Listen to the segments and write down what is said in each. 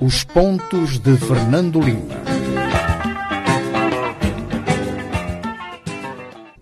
Os pontos de Fernando Lima.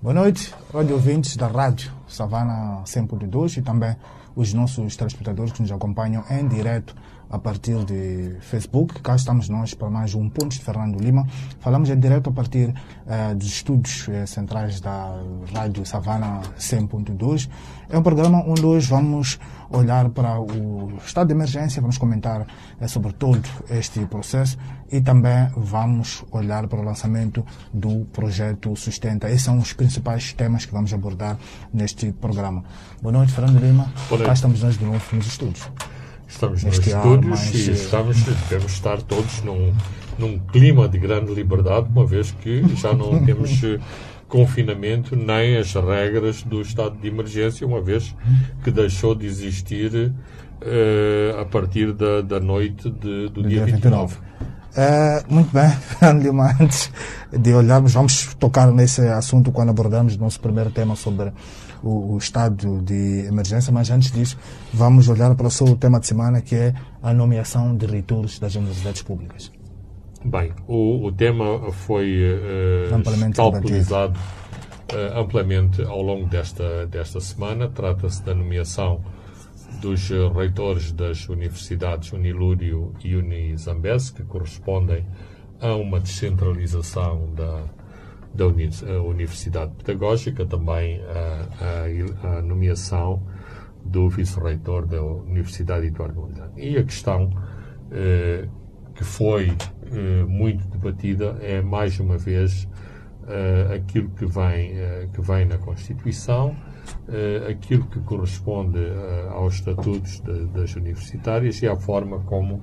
Boa noite, rádio ouvintes da Rádio Savana 100.2 e também os nossos telespectadores que nos acompanham em direto a partir de Facebook. Cá estamos nós para mais um Pontos de Fernando Lima. Falamos em direto a partir eh, dos estúdios eh, centrais da Rádio Savana 100.2. É um programa onde hoje vamos olhar para o estado de emergência, vamos comentar eh, sobre todo este processo e também vamos olhar para o lançamento do projeto Sustenta. Esses são os principais temas que vamos abordar neste programa. Boa noite, Fernando Lima. Boa noite. Cá estamos nós de novo nos estúdios. Estamos nos Neste ar estúdios e eh, estamos, devemos estar todos num, num clima de grande liberdade, uma vez que já não temos eh, confinamento nem as regras do estado de emergência, uma vez que deixou de existir eh, a partir da, da noite de- do, dia, 29. É, muito bem, Fernando Lima, antes de olharmos, vamos tocar nesse assunto quando abordamos o nosso primeiro tema sobre o, o estado de emergência, mas antes disso, vamos olhar para o seu tema de semana, que é a nomeação de reitores das universidades públicas. Bem, o, o tema foi Amplamente calculizado eh, amplamente ao longo desta, desta semana. Trata-se da nomeação dos reitores das universidades Unilúrio e Unizambes, que correspondem a uma descentralização da, da Universidade Pedagógica, também a, a- a nomeação do vice-reitor da Universidade Eduardo Mondlane. E a questão eh, que foi eh, muito debatida é, mais uma vez, eh, aquilo que vem, eh, que vem na Constituição, eh, aquilo que corresponde eh, aos estatutos de- das universitárias e à forma como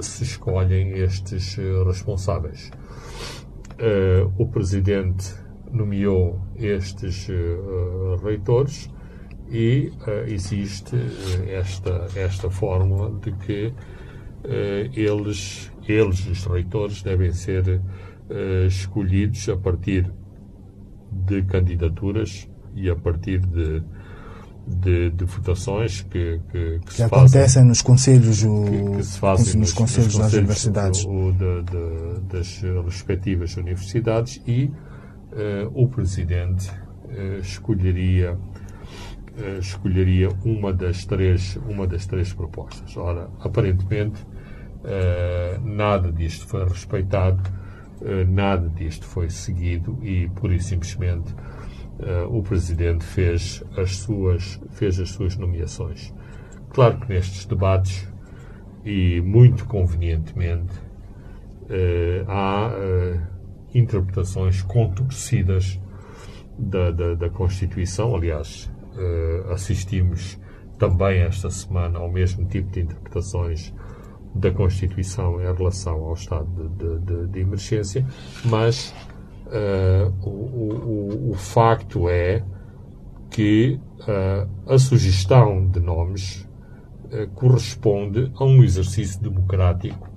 se escolhem estes responsáveis. Eh, o Presidente nomeou estes eh, reitores e eh, existe esta, esta fórmula de que eles, eles, os reitores, devem ser escolhidos a partir de candidaturas e a partir de, de, de votações que, que, que Que acontecem fazem nos conselhos, o, que, se fazem nos, conselhos das universidades. o- de- de- das respectivas universidades e eh, o presidente eh, escolheria eh, escolheria uma das três uma das três propostas. Ora, aparentemente nada disto foi respeitado, nada disto foi seguido e pura e simplesmente eh, o presidente fez as suas fez as suas nomeações. Claro que nestes debates e muito convenientemente eh, há eh, interpretações contorcidas da, da, da Constituição. Aliás, assistimos também esta semana ao mesmo tipo de interpretações da Constituição em relação ao estado de- de- de emergência, mas eh, o, o- o- facto é que eh, a sugestão de nomes eh, corresponde a um exercício democrático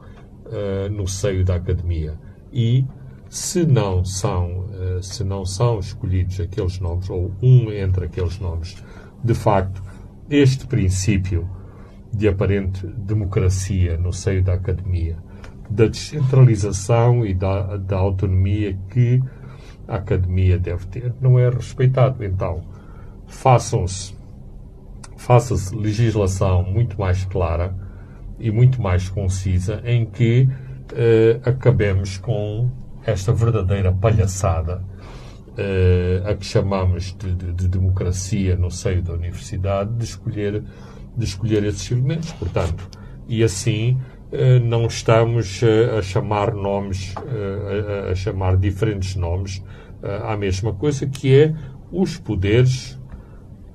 no seio da academia. E se não são se não são escolhidos aqueles nomes ou um entre aqueles nomes de facto este princípio de aparente democracia no seio da academia da descentralização e da, da autonomia que a academia deve ter. Não é respeitado então. Façam-se faça-se legislação muito mais clara e muito mais concisa em que eh, acabemos com esta verdadeira palhaçada eh, a que chamamos de, de- de democracia no seio da universidade de escolher de escolher esses elementos. Portanto e assim não estamos eh, a chamar nomes eh, a, chamar diferentes nomes eh, à mesma coisa que é os poderes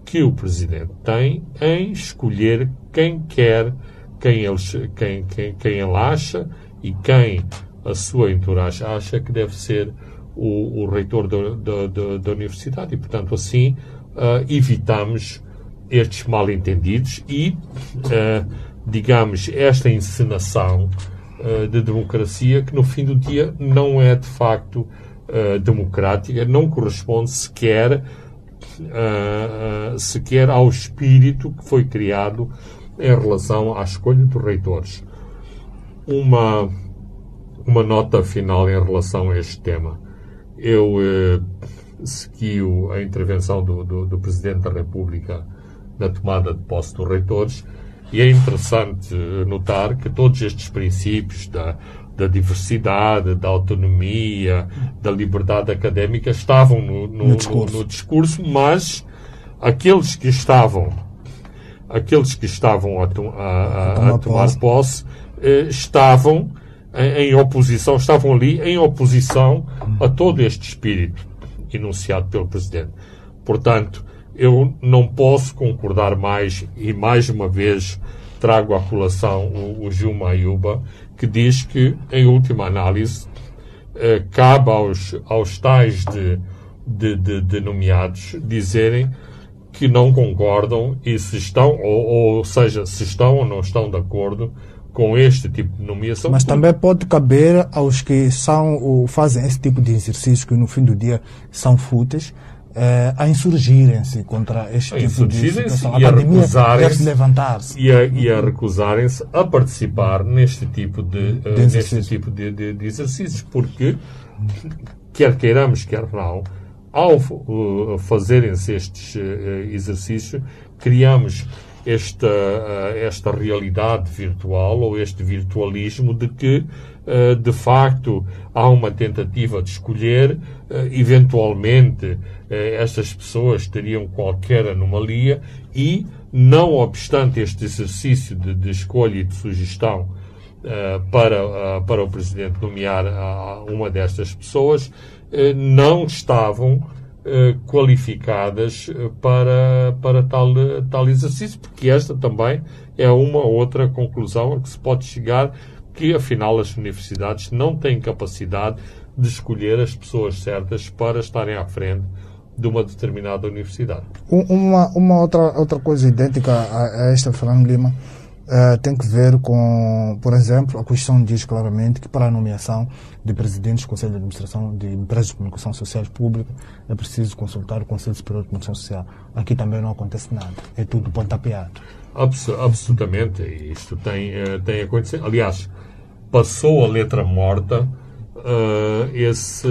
que o Presidente tem em escolher quem quer, quem ele, quem, quem, quem ele acha e quem a sua entourage acha que deve ser o, o reitor da, da, da- da universidade. E, portanto, assim evitamos estes mal-entendidos e, ah, digamos, esta encenação ah, de democracia que, no fim do dia, não é de facto ah, democrática, não corresponde sequer uh, uh, sequer ao espírito que foi criado em relação à escolha dos reitores. uma, uma nota final em relação a este tema. Eu eh, segui a intervenção do, do, do, Presidente da República na tomada de posse dos reitores e é interessante notar que todos estes princípios da, da diversidade, da autonomia, da liberdade académica estavam no, no, no, discurso. no discurso, mas aqueles que estavam aqueles que estavam a, a, a, a tomar posse eh, estavam em, em oposição, estavam ali em oposição a todo este espírito enunciado pelo Presidente. Portanto, eu não posso concordar mais e mais uma vez trago à colação o, o Gilma Ayuba, que diz que, em última análise, eh, cabe aos, aos tais de, de, de, de, nomeados dizerem que não concordam e se estão, ou, ou seja, se estão ou não estão de acordo com este tipo de nomeação. Mas também pode caber aos que são ou fazem esse tipo de exercícios que no fim do dia são fúteis eh, a insurgirem-se contra este a tipo de situação. E a, recusarem-se levantar-se. E a, e a recusarem-se a participar neste tipo de, uh, de neste tipo de, de, de, exercícios, porque quer queiramos, quer não, ao uh, fazerem-se estes uh, exercícios, criamos esta, eh, esta realidade virtual ou este virtualismo de que, eh, de facto, há uma tentativa de escolher, eh, eventualmente estas pessoas teriam qualquer anomalia e, não obstante este exercício de, de escolha e de sugestão para, para o Presidente nomear uma destas pessoas, não estavam eh, qualificadas eh, para, para tal, tal exercício, porque esta também é uma outra conclusão a que se pode chegar, que afinal as universidades não têm capacidade de escolher as pessoas certas para estarem à frente de uma determinada universidade. Uma, uma outra, outra coisa idêntica a, a esta, Fernando Lima, Uh, tem que ver com, por exemplo, a Constituição diz claramente que para a nomeação de presidentes do Conselho de Administração de Empresas de Comunicação Social Pública é preciso consultar o Conselho Superior de Comunicação Social. Aqui também não acontece nada. É tudo pontapeado. Abs absolutamente. Isto tem, uh, tem acontecido. Aliás, passou a letra morta uh, esse,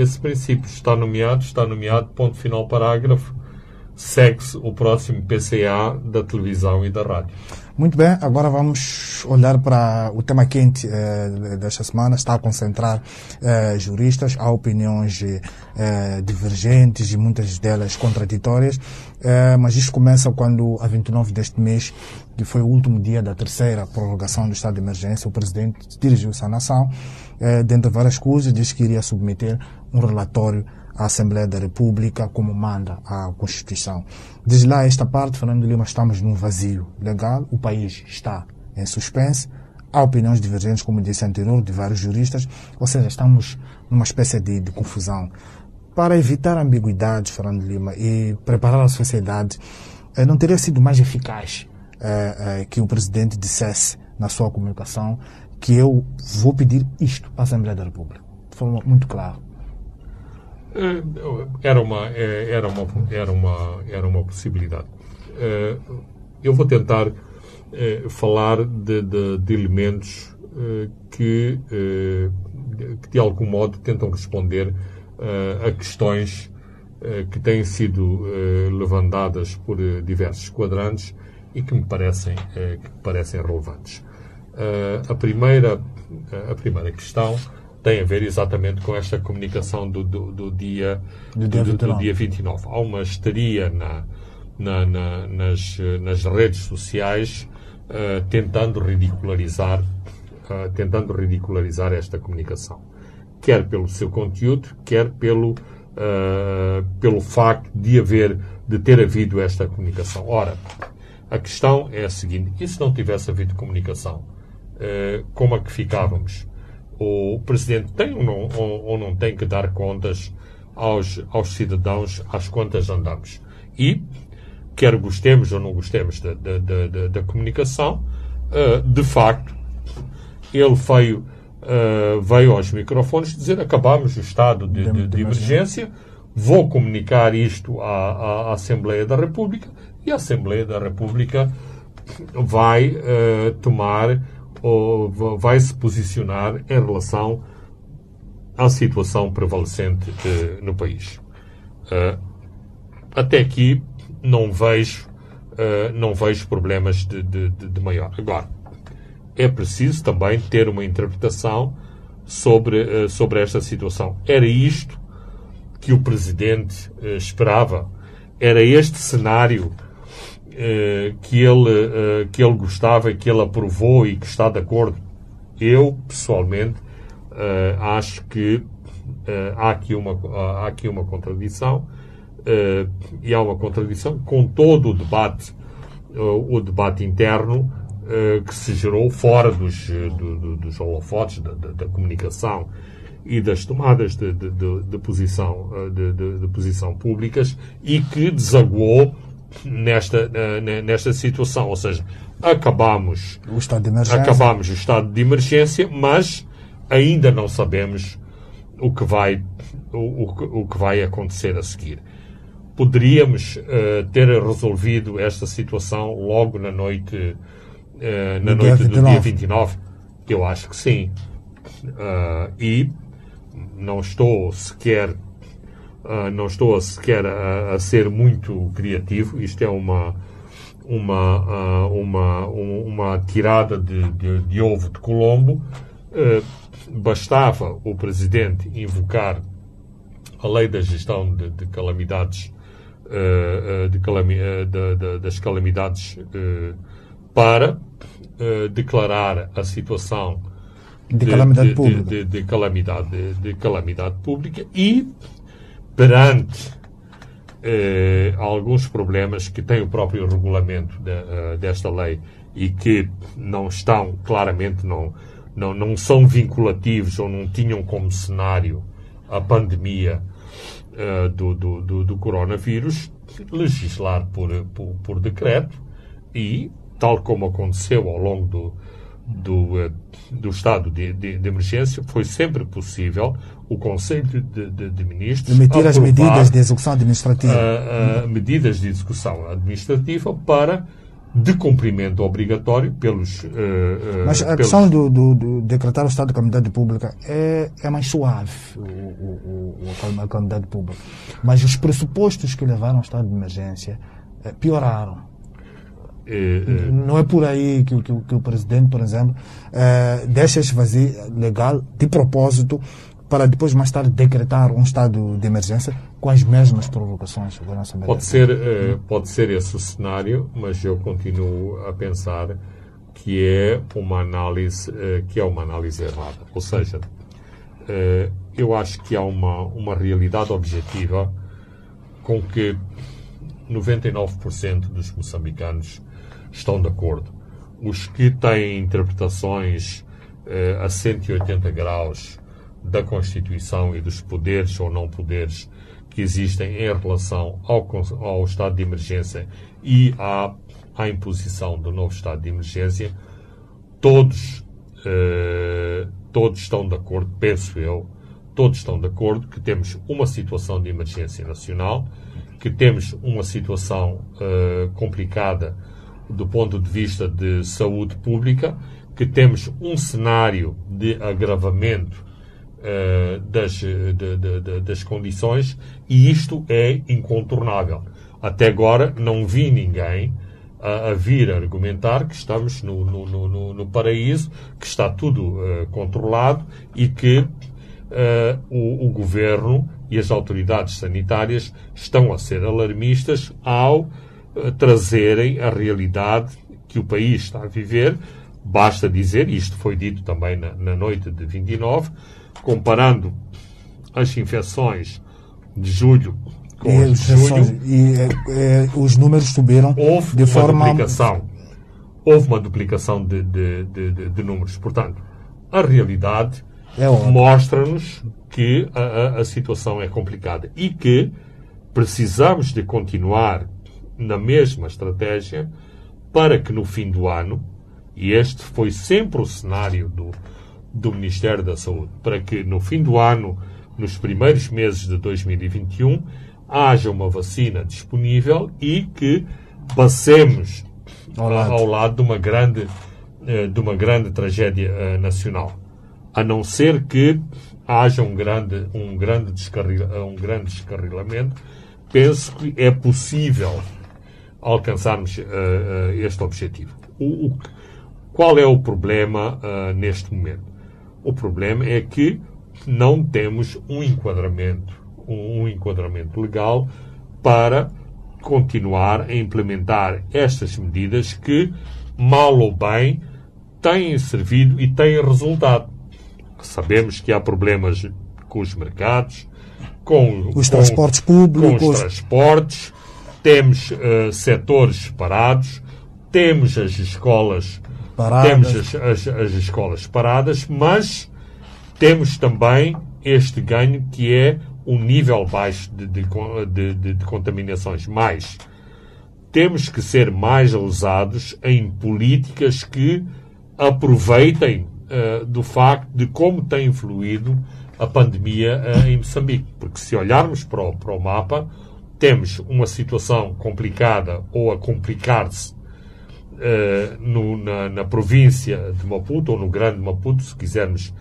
esse princípio. Está nomeado, está nomeado, ponto final, parágrafo. Segue-se o próximo PCA da televisão e da rádio. Muito bem, agora vamos olhar para o tema quente eh, desta semana. Está a concentrar eh, juristas, há opiniões eh, divergentes e muitas delas contraditórias, eh, mas isto começa quando, a 29 deste mês, que foi o último dia da terceira prorrogação do estado de emergência, o presidente dirigiu-se à nação, eh, dentre várias coisas, disse que iria submeter um relatório à Assembleia da República, como manda a Constituição. Desde lá, esta parte, Fernando Lima, estamos num vazio legal, o país está em suspense, há opiniões divergentes, como disse anterior, de vários juristas, ou seja, estamos numa espécie de, de confusão. Para evitar ambiguidades, Fernando Lima, e preparar a sociedade, eh, não teria sido mais eficaz eh, eh, que o presidente dissesse na sua comunicação que eu vou pedir isto à Assembleia da República, de forma muito clara era uma, eh, era uma, era uma, era uma possibilidade. Eh, eu vou tentar falar de, de, de elementos que, que, de algum modo, tentam responder a questões que têm sido levantadas por diversos quadrantes e que me parecem, que me parecem relevantes. a, primeira, a primeira questão tem a ver exatamente com esta comunicação do, do, do dia, do, dia do, do, dia 29. Há uma histeria na, na, na, nas, nas redes sociais uh, tentando ridicularizar uh, tentando ridicularizar esta comunicação. Quer pelo seu conteúdo, quer pelo, uh, pelo facto de haver, de ter havido esta comunicação. Ora, a questão é a seguinte, e se não tivesse havido comunicação, como é que ficávamos? O presidente tem ou não, ou, ou não tem que dar contas aos, aos cidadãos às quantas andamos. E, quer gostemos ou não gostemos da, da, da, da comunicação, uh, de facto, ele veio, uh, veio aos microfones dizer acabamos o estado de, de, de emergência, vou comunicar isto à, à, Assembleia da República e a Assembleia da República vai uh, tomar vai se posicionar em relação à situação prevalecente uh, no país. Uh, até aqui não vejo, uh, não vejo problemas de, de, de, maior. Agora, é preciso também ter uma interpretação sobre, sobre esta situação. Era isto que o Presidente esperava? Era este cenário que, ele, que ele gostava que ele aprovou e que está de acordo? Eu, pessoalmente, uh, acho que há, aqui uma, há aqui uma contradição e há uma contradição com todo o debate, o debate interno que se gerou fora dos, do, do, dos holofotes da, da, da, comunicação e das tomadas de, de, de, de posição, de, posição públicas e que desaguou nesta, nesta situação. Ou seja, acabamos o estado de emergência, acabamos o estado de emergência mas ainda não sabemos o que vai, o, o que vai acontecer a seguir. Poderíamos uh, ter resolvido esta situação logo na noite, uh, na noite do dia 29? Eu acho que sim. Uh, e não estou sequer não estou sequer a, a, ser muito criativo. Isto é uma uma uma uma, tirada de, de, de ovo de Colombo bastava o Presidente invocar a lei da gestão de, de calamidades, uh, de calami uh, das calamidades uh, para declarar a situação de, calamidade pública, de, calamidade, de, calamidade pública e perante alguns problemas que tem o próprio regulamento de, desta lei e que não estão claramente não não, não são vinculativos ou não tinham como cenário a pandemia uh, do, do, do, do, coronavírus, legislar por, por, por, decreto e, tal como aconteceu ao longo do, do, uh, do estado de, de, de, emergência, foi sempre possível o Conselho de, de, de Ministros emitir as medidas de execução administrativa. Uh, medidas de execução administrativa para de cumprimento obrigatório pelos. Uh, uh, Mas a pelos... questão do, do, do, decretar o estado de calamidade pública é, é mais suave, o, o, o, a calamidade pública. Mas os pressupostos que levaram ao estado de emergência eh, pioraram. Não é por aí que, que, que o presidente, por exemplo, deixa esse vazio legal de propósito para depois mais tarde decretar um estado de emergência com as mesmas provocações da nossa Pode ser, uh, pode ser esse o cenário, mas eu continuo a pensar que é uma análise uh, que é uma análise errada. Ou seja, uh, eu acho que há uma, uma realidade objetiva com que 99% dos moçambicanos estão de acordo. Os que têm interpretações a 180 graus da Constituição e dos poderes ou não poderes que existem em relação ao, ao estado de emergência e à, à imposição do novo estado de emergência, todos, eh, todos estão de acordo, penso eu, todos estão de acordo que temos uma situação de emergência nacional, que temos uma situação eh, complicada do ponto de vista de saúde pública, que temos um cenário de agravamento uh, das, de, de, de, das condições e isto é incontornável. Até agora não vi ninguém a, a vir argumentar que estamos no, no, no, no paraíso, que está tudo uh, controlado e que uh, o, o governo e as autoridades sanitárias estão a ser alarmistas ao trazerem a realidade que o país está a viver. Basta dizer, isto foi dito também na, na noite de 29, comparando as infecções de julho com e, as de junho, e é, é, os números subiram houve de uma forma duplicação. Houve uma duplicação de, de, de, de números. Portanto, a realidade é mostra-nos que a, a, a situação é complicada e que precisamos de continuar na mesma estratégia para que no fim do ano, e este foi sempre o cenário do, do Ministério da Saúde para que no fim do ano, nos primeiros meses de 2021, haja uma vacina disponível e que passemos ao lado, ao lado de uma grande uh, de uma grande tragédia uh, nacional. A não ser que haja um grande, um grande, descarril, um grande descarrilamento, penso que é possível alcançarmos este objetivo. O, o, qual é o problema neste momento? O problema é que não temos um enquadramento, um, enquadramento legal para continuar a implementar estas medidas que, mal ou bem, têm servido e têm resultado. Sabemos que há problemas com os mercados, com os com, transportes públicos, com os transportes, temos uh, setores parados, temos as escolas temos as, as, as escolas paradas, mas temos também este ganho que é um nível baixo de, de, de, de, contaminações. Mais, temos que ser mais ousados em políticas que aproveitem uh, do facto de como tem influído a pandemia uh, em Moçambique. Porque se olharmos para o, para o mapa, temos uma situação complicada ou a complicar-se uh, na, na, província de Maputo, ou no Grande Maputo, se quisermos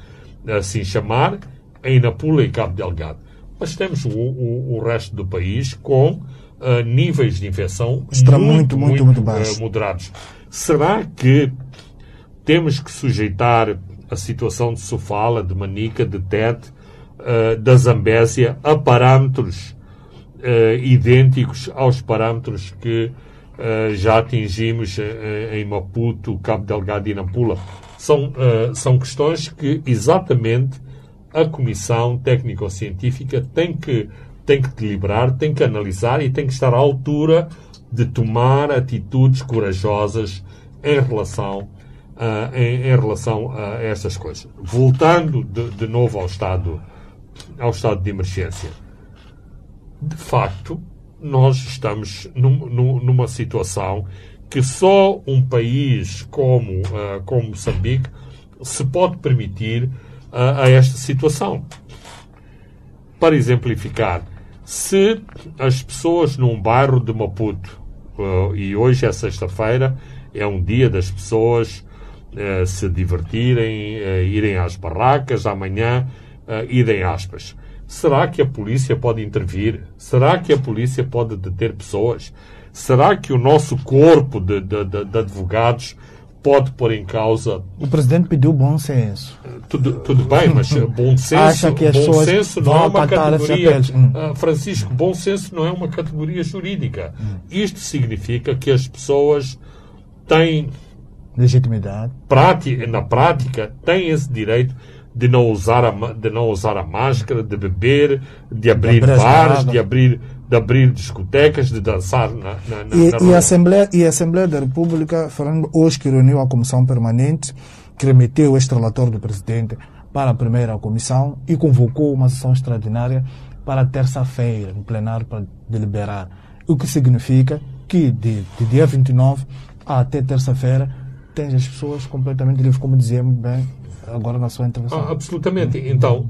assim chamar, em Napula e Cabo Delgado mas temos o, o, o resto do país com uh, níveis de infecção Está muito, muito, muito, muito uh, moderados. Será que temos que sujeitar a situação de Sofala, de Manica, de Tete, da Zambésia a parâmetros idênticos aos parâmetros que já atingimos em Maputo, Cabo Delgado e Nampula? São, são questões que exatamente a Comissão Técnico-Científica tem que, tem que deliberar, tem que analisar e tem que estar à altura de tomar atitudes corajosas em relação, uh, em, em, relação a estas coisas. Voltando de, de novo ao estado, ao estado de emergência. De facto, nós estamos num, num, numa situação que só um país como, uh, como Moçambique se pode permitir a, a esta situação. Para exemplificar, se as pessoas num bairro de Maputo, uh, e hoje é sexta-feira, é um dia das pessoas uh, se divertirem, uh, irem às barracas, amanhã irem aspas. Será que a polícia pode intervir? Será que a polícia pode deter pessoas? Será que o nosso corpo de, de, de, de advogados pode pôr em causa. O presidente pediu bom senso. Tudo, tudo bem, mas bom senso, Acha que as bom senso não é uma categoria. Uh, Francisco, bom senso não é uma categoria jurídica. Hum. Isto significa que as pessoas têm legitimidade. Prática, na prática, têm esse direito de não usar a, de não usar a máscara, de beber, de abrir de bares, de abrir de abrir discotecas, de dançar na, na, na, e, na e, a Assembleia, e a Assembleia da República, falando hoje que reuniu a Comissão Permanente, que remeteu este relatório do Presidente para a primeira comissão e convocou uma sessão extraordinária para terça-feira, no plenário, para deliberar. O que significa que de, de dia 29 até terça-feira tem as pessoas completamente livres, como dizíamos bem agora na sua intervenção. Ah, absolutamente. Então,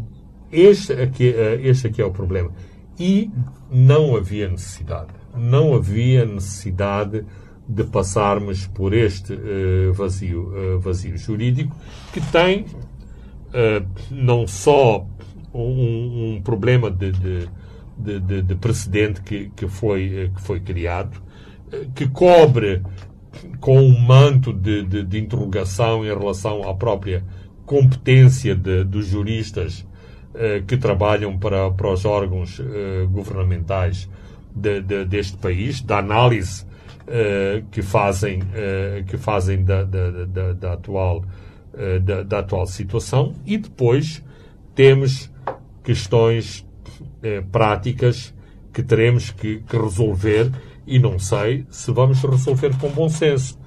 este aqui, eh, este aqui é o problema. E não havia necessidade. Não havia necessidade de passarmos por este uh, vazio, uh, vazio jurídico que tem uh, não só um, um problema de, de, de, de, precedente que, que, foi, que foi criado, que cobre com um manto de, interrogação em relação à própria competência dos juristas eh, que trabalham para, para os órgãos eh, governamentais de, de, deste país, da análise eh, que fazem, que fazem da, da, da, da atual, da, da, atual situação e depois temos questões práticas que teremos que, que resolver e não sei se vamos resolver com bom senso.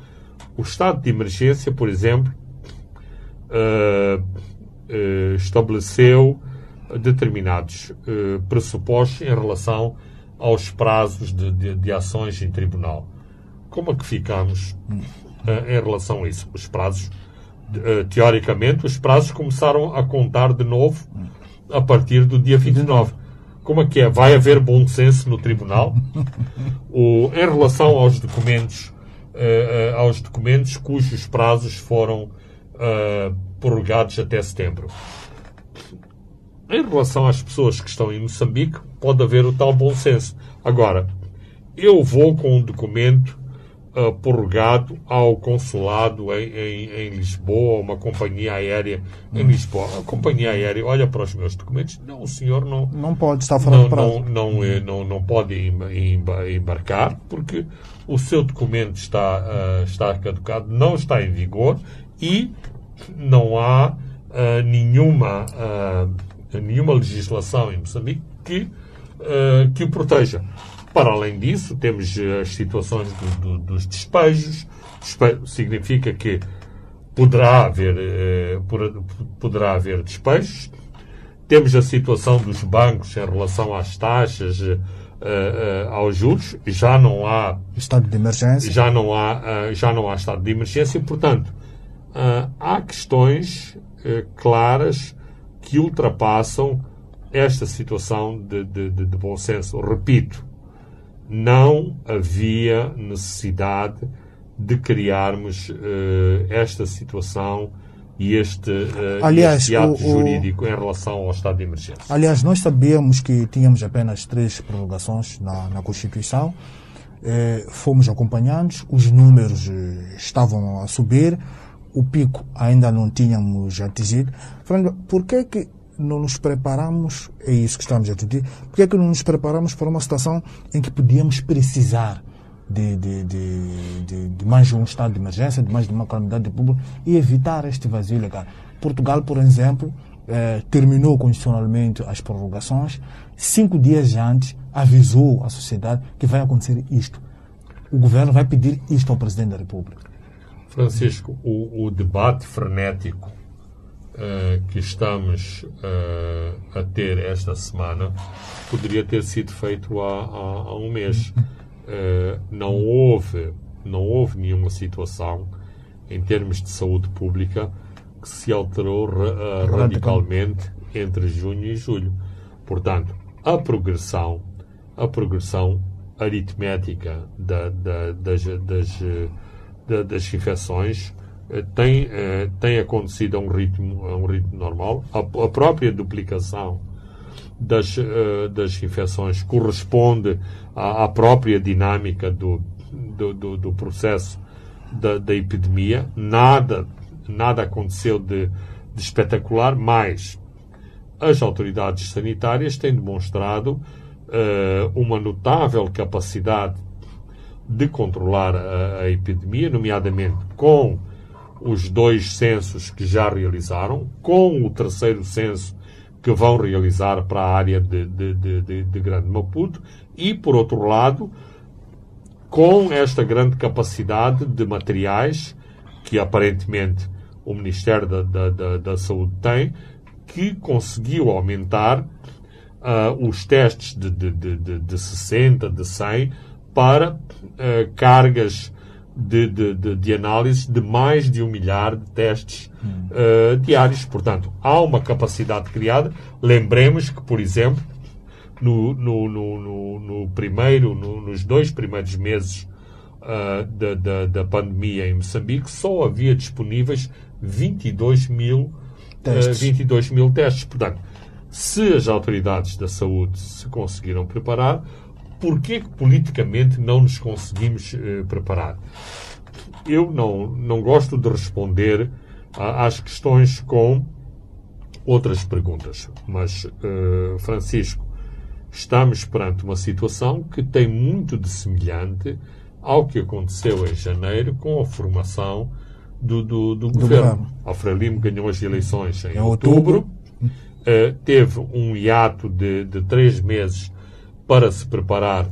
O estado de emergência, por exemplo, uh, estabeleceu determinados uh, pressupostos em relação aos prazos de, de, de, ações em tribunal. Como é que ficamos em relação a isso? Os prazos, teoricamente, os prazos começaram a contar de novo a partir do dia 29. Como é que é? Vai haver bom senso no tribunal? O, em relação aos documentos aos documentos cujos prazos foram uh, prorrogados até setembro. Em relação às pessoas que estão em Moçambique, pode haver o tal bom senso. Agora, eu vou com um documento uh, prorrogado ao consulado em, em, em, Lisboa, uma companhia aérea em Lisboa. A companhia aérea olha para os meus documentos. Não, o senhor não. Não pode estar fora não, de prazo. Não, não, eh, não, não pode embarcar, porque o seu documento está, uh, está caducado, não está em vigor e não há uh, nenhuma, nenhuma legislação em Moçambique que, que o proteja. Para além disso, temos eh, as situações do, do, dos despejos. Despejo significa que poderá haver, eh, poderá haver despejos. Temos a situação dos bancos em relação às taxas, uh, uh, aos juros. Já não há estado de emergência. Já não há, uh, já não há estado de emergência. Portanto, há questões claras que ultrapassam esta situação de, de, de, de bom senso. Repito, não havia necessidade de criarmos uh, esta situação e este, uh, aliás, este ato o, jurídico em relação ao estado de emergência. Aliás, nós sabíamos que tínhamos apenas três prorrogações na, na Constituição. Eh, fomos acompanhando, os números eh, estavam a subir, o pico ainda não tínhamos atingido. Franco, por que que não nos preparamos, é isso que estamos a discutir, porque é que não nos preparamos para uma situação em que podíamos precisar de, de, de, de, mais um estado de emergência, de mais de uma calamidade pública e evitar este vazio legal. Portugal, por exemplo, eh, terminou constitucionalmente as prorrogações, cinco dias antes avisou a sociedade que vai acontecer isto. O governo vai pedir isto ao Presidente da República. Francisco, o, o debate frenético uh, que estamos uh, a ter esta semana poderia ter sido feito há, há, há um mês. Uh, não houve não houve nenhuma situação em termos de saúde pública que se alterou radicalmente entre junho e julho. Portanto, a progressão a progressão aritmética da, da, das, das, das infecções eh, tem, eh, tem acontecido a um ritmo, a um ritmo normal. A, a própria duplicação das, eh, das infecções corresponde à, à própria dinâmica do, do, do, do processo da, da, epidemia. Nada, nada aconteceu de, de espetacular, mas as autoridades sanitárias têm demonstrado uh, uma notável capacidade de controlar a, a epidemia, nomeadamente com os dois censos que já realizaram, com o terceiro censo que vão realizar para a área de, de, de, de Grande Maputo e, por outro lado, com esta grande capacidade de materiais que aparentemente o Ministério da, da, da, da Saúde tem, que conseguiu aumentar uh, os testes de, de, de, de 60, de 100, para uh, cargas de, de, de, de análise de mais de um milhar de testes uh, diários. Portanto, há uma capacidade criada. Lembremos que, por exemplo, no, no, no, no primeiro, nos dois primeiros meses uh, da, da, da, pandemia em Moçambique, só havia disponíveis 22 mil testes. Uh, 22 mil testes. Portanto, se as autoridades da saúde se conseguiram preparar, porquê que politicamente não nos conseguimos uh, preparar? Eu não, não gosto de responder a, às questões com outras perguntas, mas, uh, Francisco, estamos perante uma situação que tem muito de semelhante ao que aconteceu em janeiro com a formação do, do, do, do governo. A Frelimo ganhou as eleições em, em outubro, outubro. Uh, teve um hiato de, de três meses para se preparar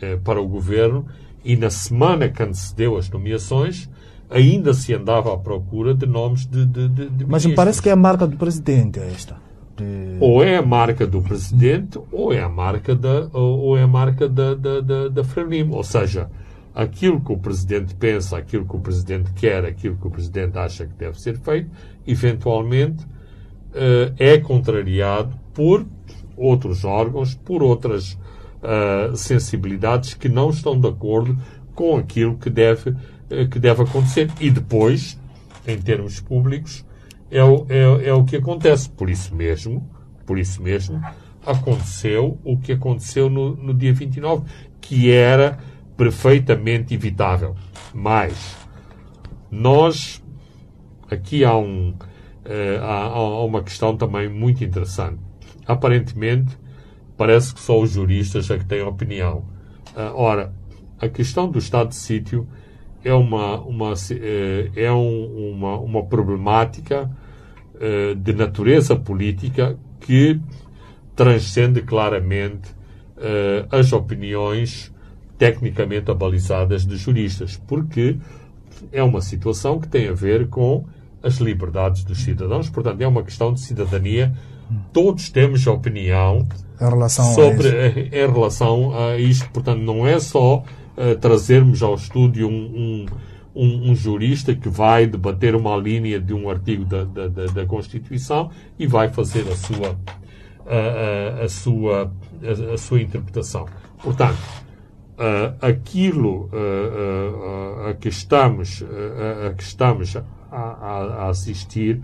eh, para o governo e na semana que antecedeu as nomeações ainda se andava à procura de nomes de, de, de, de Mas me parece que é a marca do presidente esta. De... Ou é a marca do presidente ou é a marca da, ou é a marca da, da, da, da Frelimo. Ou seja, aquilo que o presidente pensa, aquilo que o presidente quer, aquilo que o presidente acha que deve ser feito, eventualmente uh, é contrariado por outros órgãos, por outras sensibilidades que não estão de acordo com aquilo que deve que deve acontecer. E depois, em termos públicos, é o, é, é o que acontece. Por isso mesmo, por isso mesmo, aconteceu o que aconteceu no, no dia 29, que era perfeitamente evitável. Mas nós aqui há, um, uh, há, há uma questão também muito interessante. Aparentemente, parece que só os juristas é que têm opinião. Uh, ora, a questão do estado de sítio é uma, uma, uh, é um, uma, uma problemática de natureza política que transcende claramente as opiniões tecnicamente abalizadas de juristas, porque é uma situação que tem a ver com as liberdades dos cidadãos, portanto, é uma questão de cidadania. Todos temos opinião em relação, sobre, a eh, em relação a isto. Portanto, não é só uh, trazermos ao estúdio um, um, um, um, jurista que vai debater uma linha de um artigo da, da, da, da Constituição e vai fazer a sua, a, a, a sua, a, a, sua interpretação. Portanto, uh, aquilo uh, a que estamos, a que estamos a, assistir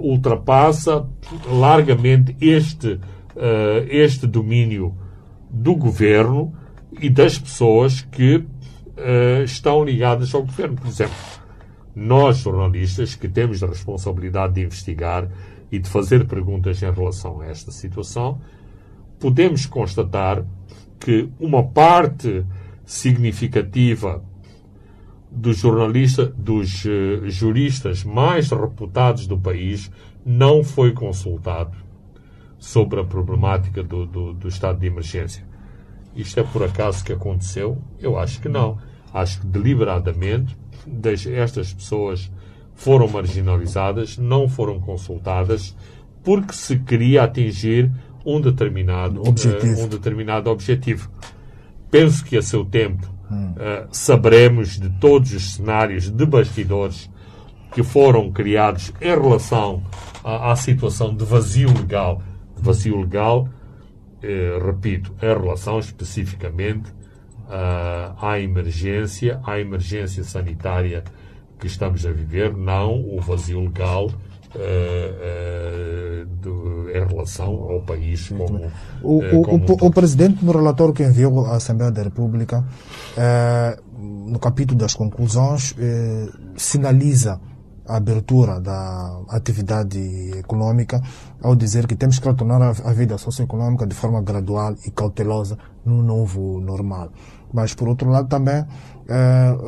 ultrapassa largamente este, este domínio do governo e das pessoas que estão ligadas ao governo. Por exemplo, nós, jornalistas, que temos a responsabilidade de investigar e de fazer perguntas em relação a esta situação, podemos constatar que uma parte significativa dos jornalistas, dos uh, juristas mais reputados do país não foi consultado sobre a problemática do, do, do, estado de emergência. Isto é por acaso que aconteceu? Eu acho que não. Acho que deliberadamente estas pessoas foram marginalizadas, não foram consultadas, porque se queria atingir um determinado objetivo. Uh, um determinado objetivo. Penso que a seu tempo hum. uh, saberemos de todos os cenários de bastidores que foram criados em relação à, à situação de vazio legal. Vazio legal, eh, repito, em relação especificamente uh, à emergência, à emergência sanitária que estamos a viver, não o vazio legal uh, do, em relação ao país como. O, uh, como o, o, o, Presidente, no relatório que enviou à Assembleia da República, no capítulo das conclusões, sinaliza a abertura da atividade econômica ao dizer que temos que retornar a vida socioeconômica de forma gradual e cautelosa no novo normal. Mas, por outro lado, também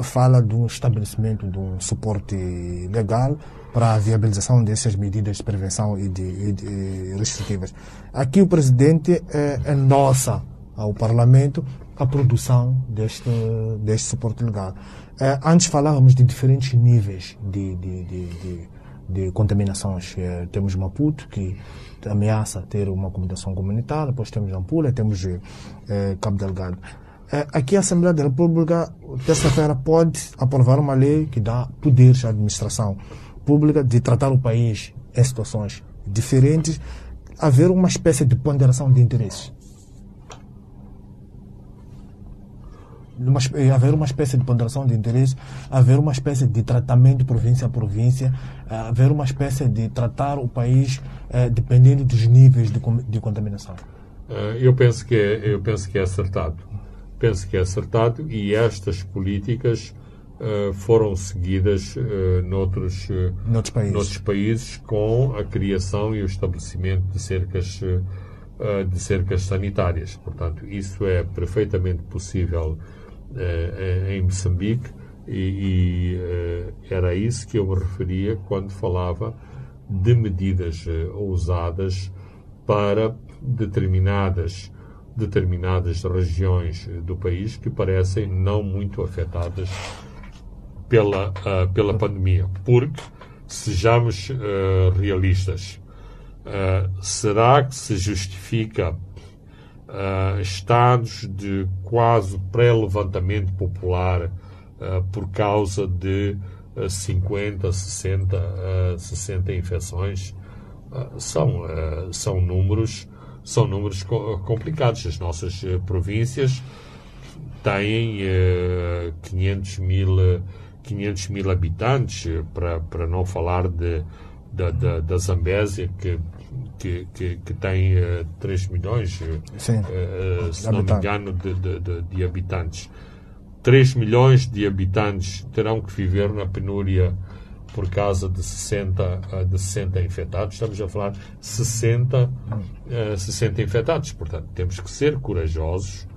fala do estabelecimento de um suporte legal para a viabilização dessas medidas de prevenção e de, e de restritivas. Aqui o presidente é, endossa ao Parlamento a produção deste, deste suporte legal. É, antes falávamos de diferentes níveis de, de, de, de, de contaminações. É, temos Maputo, que ameaça ter uma comunicação comunitária, depois temos Ampula, temos é, Cabo Delgado. É, aqui a Assembleia da República, terça-feira, pode aprovar uma lei que dá poderes à administração pública de tratar o país em situações diferentes, haver uma espécie de ponderação de interesses. Uma, eh, haver uma espécie de ponderação de interesses, haver uma espécie de tratamento província a província, eh, haver uma espécie de tratar o país eh, dependendo dos níveis de, de contaminação. Eu penso que é, eu penso que é acertado. Penso que é acertado e estas políticas uh, foram seguidas uh, noutros, uh, noutros, países. noutros, países. com a criação e o estabelecimento de cercas, de cercas sanitárias. Portanto, isso é perfeitamente possível em Moçambique e, e era a isso que eu me referia quando falava de medidas ousadas para determinadas determinadas regiões do país que parecem não muito afetadas pela, uh, pela pandemia. Porque, sejamos uh, realistas, uh, será que se justifica estados de quase pré-levantamento popular por causa de 50, 60, 60 infecções? são, são números são números complicados. As nossas províncias têm uh, 500 mil 500 mil habitantes, para, para não falar de, da, da, da Zambésia, que, que, que, que tem uh, 3 milhões, Sim. uh, se não me engano, de, de, de, de habitantes. 3 milhões de habitantes terão que viver na penúria por causa de 60, eh, de 60 infectados. Estamos a falar 60, eh, 60 infectados. Portanto, temos que ser corajosos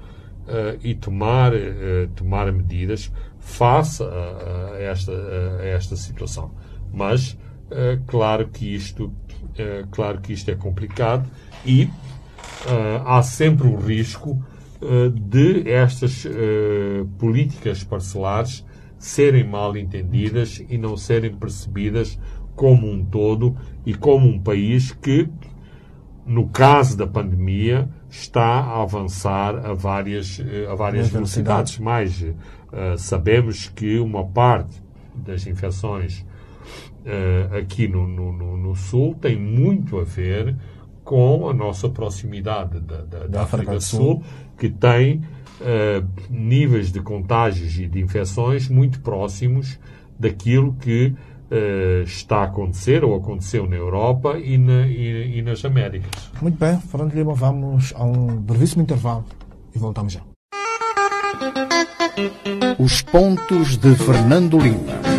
eh, e tomar, eh, tomar medidas face a, esta, a esta situação. Mas, eh, claro que isto, eh, claro que isto é complicado e eh, há sempre o risco eh, de estas eh, políticas parcelares serem mal entendidas e não serem percebidas como um todo e como um país que, no caso da pandemia, está a avançar a várias, a várias velocidades. Mas eh, sabemos que uma parte das infecções eh, aqui no, no, no- no Sul tem muito a ver com a nossa proximidade da, da- da África do Sul, que tem eh, níveis de contágios e de infecções muito próximos daquilo que eh, está a acontecer ou aconteceu na Europa e, na- e- e nas Américas. Muito bem, Fernando Lima, vamos a um brevíssimo intervalo e voltamos já. Os pontos de Fernando Lima.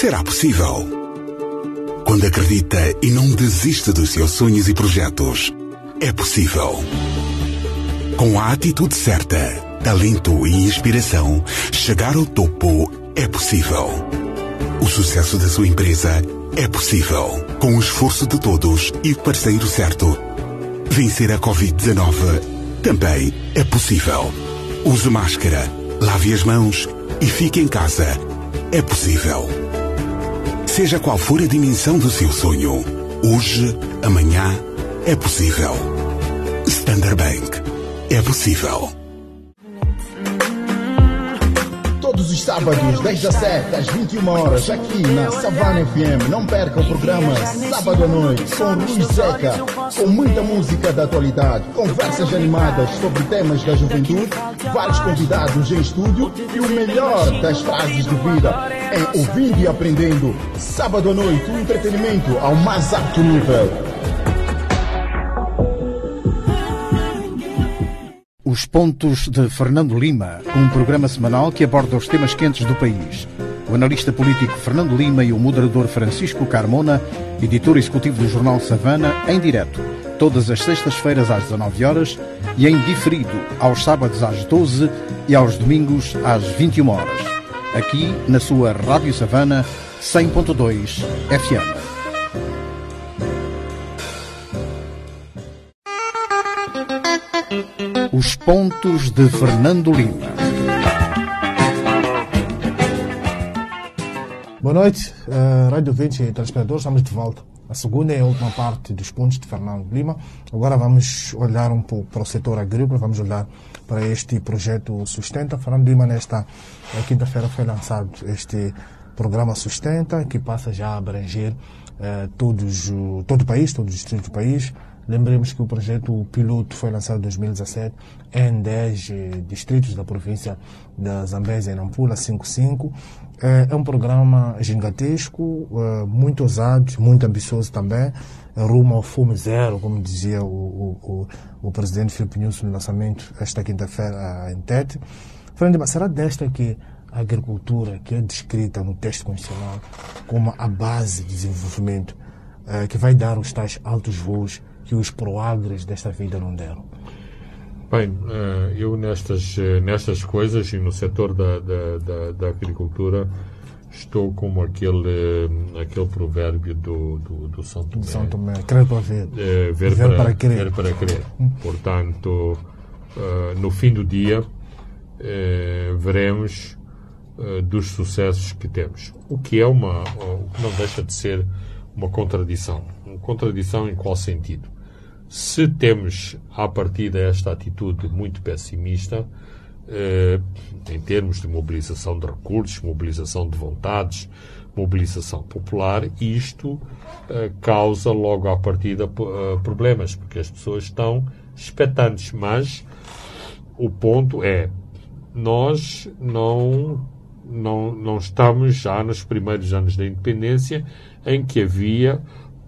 Será possível? Quando acredita e não desiste dos seus sonhos e projetos, é possível. Com a atitude certa, talento e inspiração, chegar ao topo é possível. O sucesso da sua empresa é possível. Com o esforço de todos e o parceiro certo. Vencer a Covid-19 também é possível. Use máscara, lave as mãos e fique em casa. É possível. Seja qual for a dimensão do seu sonho, hoje, amanhã, é possível. Standard Bank. É possível. Os sábados, 10 às 7 às 21 horas, aqui na Savana FM. Não perca o programa Sábado à Noite com Rui Zeca, com muita música da atualidade, conversas animadas sobre temas da juventude, vários convidados em estúdio e o melhor das frases de vida em ouvindo e aprendendo. Sábado à noite, o entretenimento ao mais alto nível. Os Pontos de Fernando Lima, um programa semanal que aborda os temas quentes do país. O analista político Fernando Lima e o moderador Francisco Carmona, editor executivo do jornal Savana, em direto, todas as sextas-feiras às 19 horas e em diferido aos sábados às 12 e aos domingos às 21 horas. Aqui na sua Rádio Savana 100.2 FM. Os Pontos de Fernando Lima. Boa noite, eh, Rádio 20 e telespectadores, estamos de volta. A segunda e a última parte dos pontos de Fernando Lima. Agora vamos olhar um pouco para o setor agrícola, vamos olhar para este projeto Sustenta. Fernando Lima, nesta eh, quinta-feira foi lançado este programa Sustenta, que passa já a abranger eh, todos, todo o país, todos os distritos do país. Lembremos que o projeto piloto foi lançado em 2017 em 10 eh, distritos da província da Zambésia e Nampula, 55. Eh, É um programa gigantesco, eh, muito ousado, muito ambicioso também, rumo ao fome zero, como dizia o, o, o, o presidente Filipe Nilson no lançamento esta quinta-feira em Tete. Fernando, será desta que a agricultura, que é descrita no texto constitucional como a base de desenvolvimento, que vai dar os tais altos voos que os proagres desta vida não deram? Bem, eh, eu nestas, eh, nestas coisas e no setor da, da, da, da agricultura estou como aquele, eh, aquele provérbio do, do, do São Tomé. São Tomé, crer para ver. Eh, ver, Ver para, para crer. ver para crer. Portanto, no fim do dia, veremos dos sucessos que temos. O que é uma, o que não deixa de ser uma contradição. Uma contradição em qual sentido? Se temos à partida esta atitude muito pessimista, eh, em termos de mobilização de recursos, mobilização de vontades, mobilização popular, isto eh, causa logo à partida eh, problemas, porque as pessoas estão expectantes, mas o ponto é, nós não, não, não estamos já nos primeiros anos da independência em que havia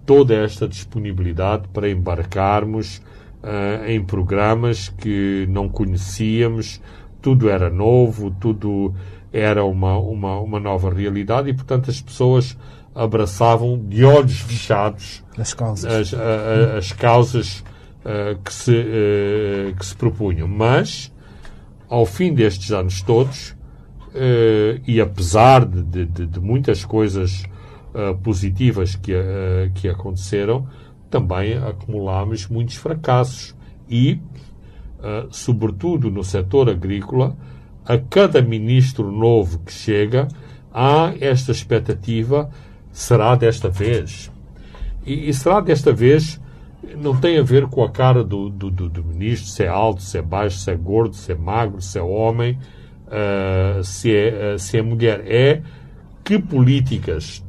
toda esta disponibilidade para embarcarmos uh, em programas que não conhecíamos, tudo era novo, tudo era uma, uma, uma nova realidade e, portanto, as pessoas abraçavam de olhos fechados as causas, as, a, a, as causas uh, que, se, uh, que se propunham. Mas, ao fim destes anos todos, e apesar de, de, de muitas coisas positivas que, que aconteceram, também acumulámos muitos fracassos e, sobretudo no setor agrícola, a cada ministro novo que chega, há esta expectativa será desta vez. E, e, será desta vez, não tem a ver com a cara do, do, do, do, ministro, se é alto, se é baixo, se é gordo, se é magro, se é homem, uh, se, é, uh, se é mulher. É que políticas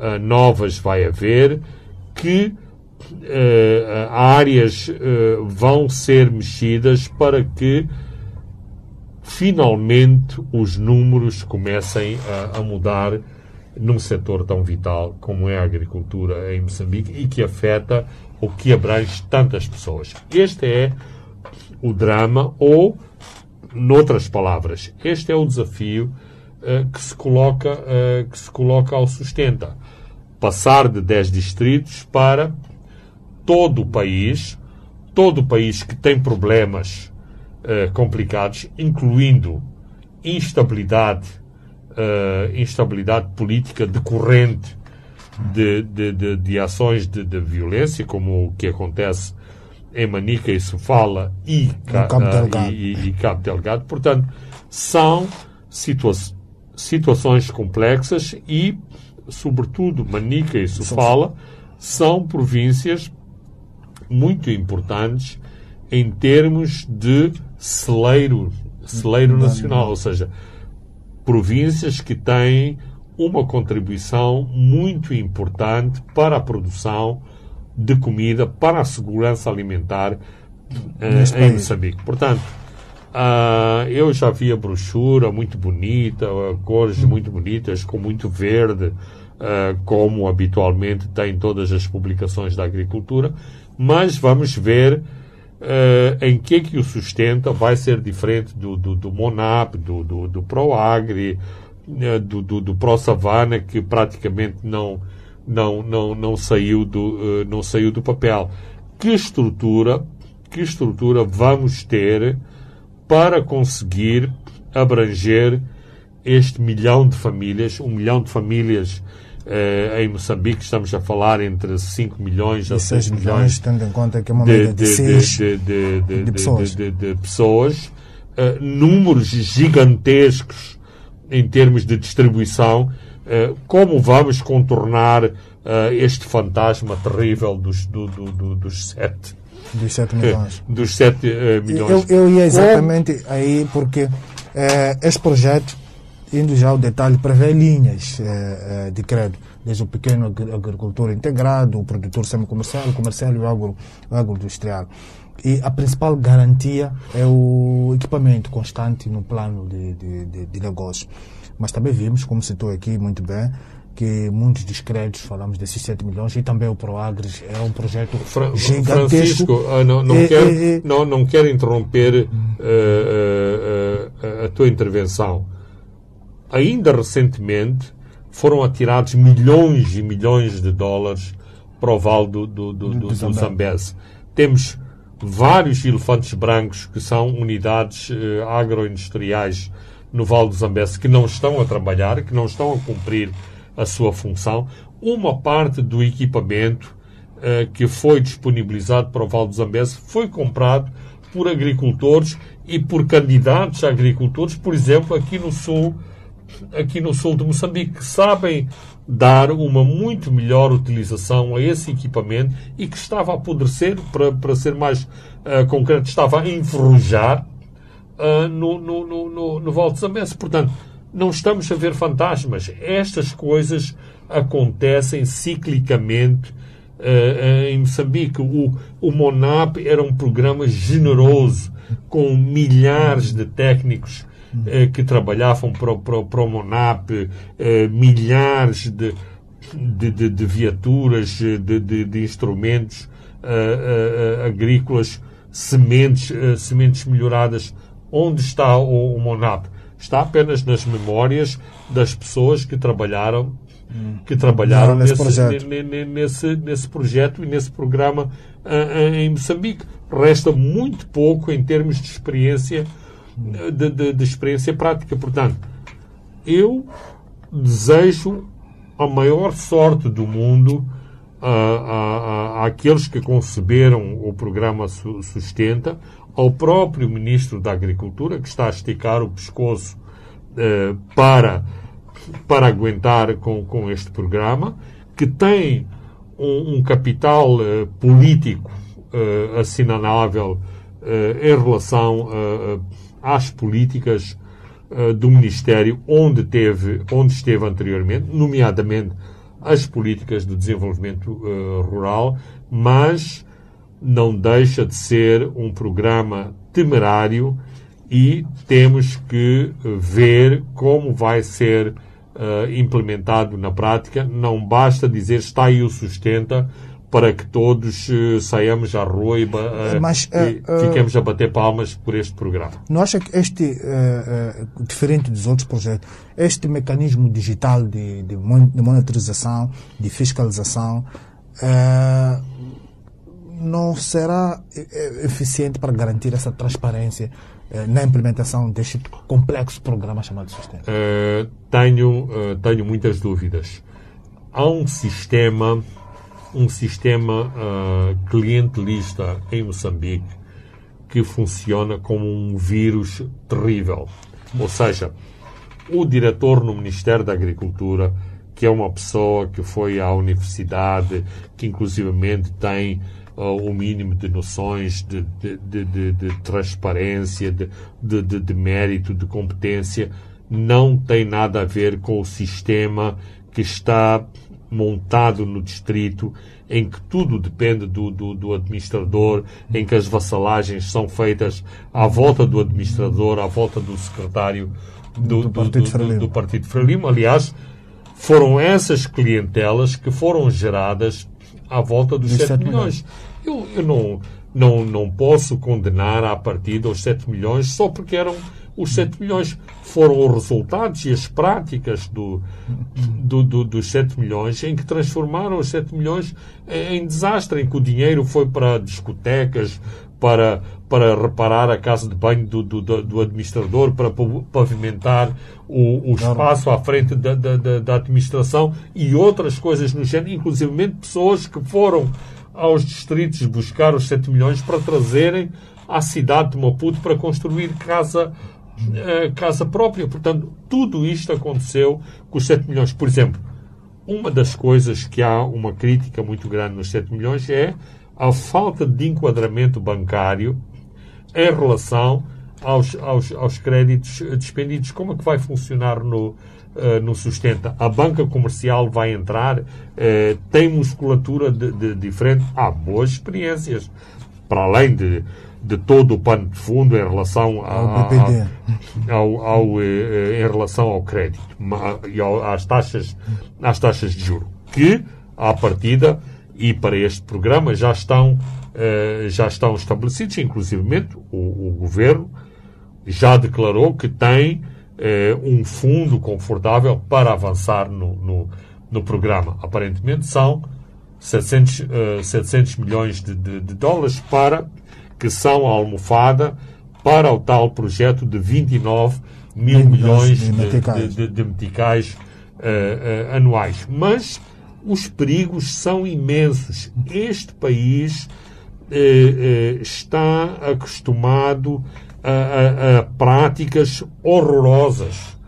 uh, novas vai haver, que áreas vão ser mexidas para que finalmente os números comecem a, a mudar num setor tão vital como é a agricultura em Moçambique e que afeta ou que abrange tantas pessoas. Este é o drama, ou, noutras palavras, este é o desafio uh, que, se coloca, uh, que se coloca ao sustenta. Passar de 10 distritos para todo o país, todo o país que tem problemas uh, complicados, incluindo instabilidade uh, instabilidade política decorrente de, de, de, de ações de, de, violência, como o que acontece em Manica e Sofala e, Cabo, uh, Delgado. E, e, Cabo Delgado. Portanto, são situa situações complexas e, sobretudo, Manica e Sofala são províncias muito importantes em termos de celeiro, celeiro nacional, ou seja, províncias que têm uma contribuição muito importante para a produção de comida, para a segurança alimentar uh, em Moçambique. Portanto, uh, eu já vi a brochura muito bonita, cores hum. muito bonitas, com muito verde, uh, como habitualmente tem todas as publicações da agricultura, mas vamos ver Uh, em que é que o sustenta vai ser diferente do, do, do Monap, do, do, do ProAgri, uh, do, do, do ProSavana, que praticamente não, não, não, não, saiu do, uh, não saiu do papel. Que estrutura, que estrutura vamos ter para conseguir abranger este milhão de famílias, um milhão de famílias eh, em Moçambique estamos a falar entre 5 milhões a 6 milhões, milhões, tendo em conta que é uma média de, de, de, de, de pessoas, de, pessoas. Eh, números gigantescos em termos de distribuição. Eh, como vamos contornar este fantasma terrível dos, do, do, do, dos 7 dos 7 milhões. dos 7 milhões. Eu, eu ia exatamente aí porque este projeto indo já ao detalhe, prevê linhas eh, eh, de crédito, desde o pequeno agricultor integrado, o produtor semi-comercial, o comercial e o agro, agroindustrial. E a principal garantia é o equipamento constante no plano de, de, de, de negócio. Mas também vimos, como citou aqui muito bem, que muitos dos créditos, falamos desses 7 milhões, e também o ProAgres é um projeto Fra gigantesco. Francisco, uh, não, não, quero, não, não quero interromper uh, uh, a tua intervenção ainda recentemente foram atirados milhões e milhões de dólares para o vale do, do, do, do, do Zambeze. Temos vários elefantes brancos que são unidades agroindustriais no Vale do Zambeze que não estão a trabalhar, que não estão a cumprir a sua função. Uma parte do equipamento eh, que foi disponibilizado para o Vale do Zambeze foi comprado por agricultores e por candidatos a agricultores, por exemplo, aqui no sul aqui no sul de Moçambique que sabem dar uma muito melhor utilização a esse equipamento e que estava a apodrecer, para, para ser mais uh, concreto, estava a enferrujar uh, no, no, no, no, no Val de Zambés. Portanto, não estamos a ver fantasmas. Estas coisas acontecem ciclicamente em Moçambique. O, o MONAP era um programa generoso, com milhares de técnicos que trabalhavam para, para, para o MONAP, milhares de, de, de, de viaturas, de, de, de instrumentos agrícolas, sementes, sementes melhoradas. Onde está o, o MONAP? Está apenas nas memórias das pessoas que trabalharam que trabalharam nesse, nesse, projeto. Nesse, nesse, projeto e nesse programa uh, em Moçambique. Resta muito pouco em termos de experiência, de, de, de experiência prática. Portanto, eu desejo a maior sorte do mundo àqueles que conceberam o programa Sustenta, ao próprio Ministro da Agricultura, que está a esticar o pescoço uh, para para aguentar com, com este programa, que tem um, um capital uh, político uh, assinalável uh, em relação às políticas do Ministério onde, teve, onde esteve anteriormente, nomeadamente as políticas do desenvolvimento rural, mas não deixa de ser um programa temerário e temos que ver como vai ser uh, implementado na prática. Não basta dizer está aí o sustenta para que todos uh, saiamos à rua e, uh, Mas, e fiquemos a bater palmas por este programa. Não acha que este, diferente dos outros projetos, este mecanismo digital de, de, monitorização, de fiscalização, não será eficiente para garantir essa transparência eh, na implementação deste complexo programa chamado? Uh, tenho, uh, tenho muitas dúvidas. Há um sistema, um sistema uh, clientelista em Moçambique que funciona como um vírus terrível. Ou seja, o diretor no Ministério da Agricultura, que é uma pessoa que foi à universidade, que inclusivamente tem o mínimo de noções de, de, de, de transparência, de, mérito, de competência, não tem nada a ver com o sistema que está montado no distrito, em que tudo depende do, do, do, administrador, em que as vassalagens são feitas à volta do administrador, à volta do secretário do, do, Partido, Frelimo. Aliás, foram essas clientelas que foram geradas à volta dos 7 milhões. milhões. Eu, eu não, não, não posso condenar à partida os 7 milhões só porque eram os 7 milhões. Foram os resultados e as práticas do, do, do, dos 7 milhões em que transformaram os 7 milhões em desastre, em que o dinheiro foi para discotecas, para, para reparar a casa de banho do, do, do administrador, para pavimentar o, o espaço à frente da, da, da, administração e outras coisas no género, inclusive pessoas que foram aos distritos buscar os 7 milhões para trazerem à cidade de Maputo para construir casa, eh, casa própria. Portanto, tudo isto aconteceu com os 7 milhões. Por exemplo, uma das coisas que há uma crítica muito grande nos 7 milhões é a falta de enquadramento bancário em relação aos, aos, aos créditos despendidos. Como é que vai funcionar no, uh, no sustenta. A banca comercial vai entrar, uh, tem musculatura de, de, diferente. Há boas experiências, para além de, de todo o pano de fundo em relação a, a, ao, ao, eh, em relação ao crédito e às taxas, às taxas de juro, que, à partida, e para este programa já estão, já estão estabelecidos, inclusivamente o, o governo já declarou que tem eh, um fundo confortável para avançar no, no, no programa. Aparentemente são 700, uh, 700 milhões de, de, de, dólares para que são a almofada para o tal projeto de 29 mil milhões de, meticais, de, de meticais uh, uh, anuais. Mas os perigos são imensos. Este país uh, está acostumado a, a, a práticas horrorosas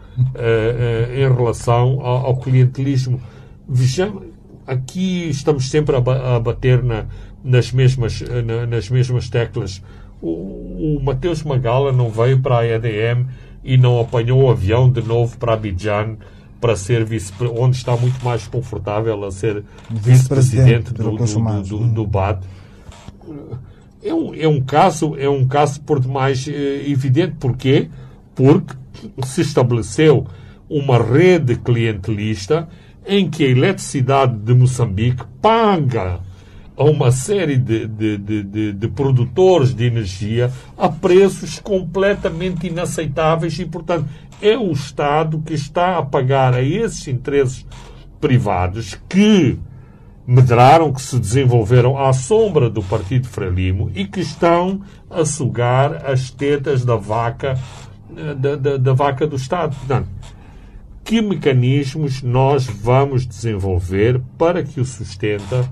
em relação ao, ao clientelismo. Vejamos, aqui estamos sempre a, bater na, nas, mesmas, na, nas mesmas teclas. O, o Mateus Magala não veio para a EDM e não apanhou o avião de novo para Abidjan para ser vice onde está muito mais confortável a ser vice-presidente do, do, do, do, BAD. É um, é um caso, é um caso por demais eh, evidente. Porquê? Porque se estabeleceu uma rede clientelista em que a eletricidade de Moçambique paga a uma série de, de, de, de, produtores de energia a preços completamente inaceitáveis e, portanto, é o Estado que está a pagar a esses interesses privados que medraram, que se desenvolveram à sombra do Partido Frelimo e que estão a sugar as tetas da vaca eh, da, da, da vaca do Estado. Portanto, que mecanismos nós vamos desenvolver para que o sustenta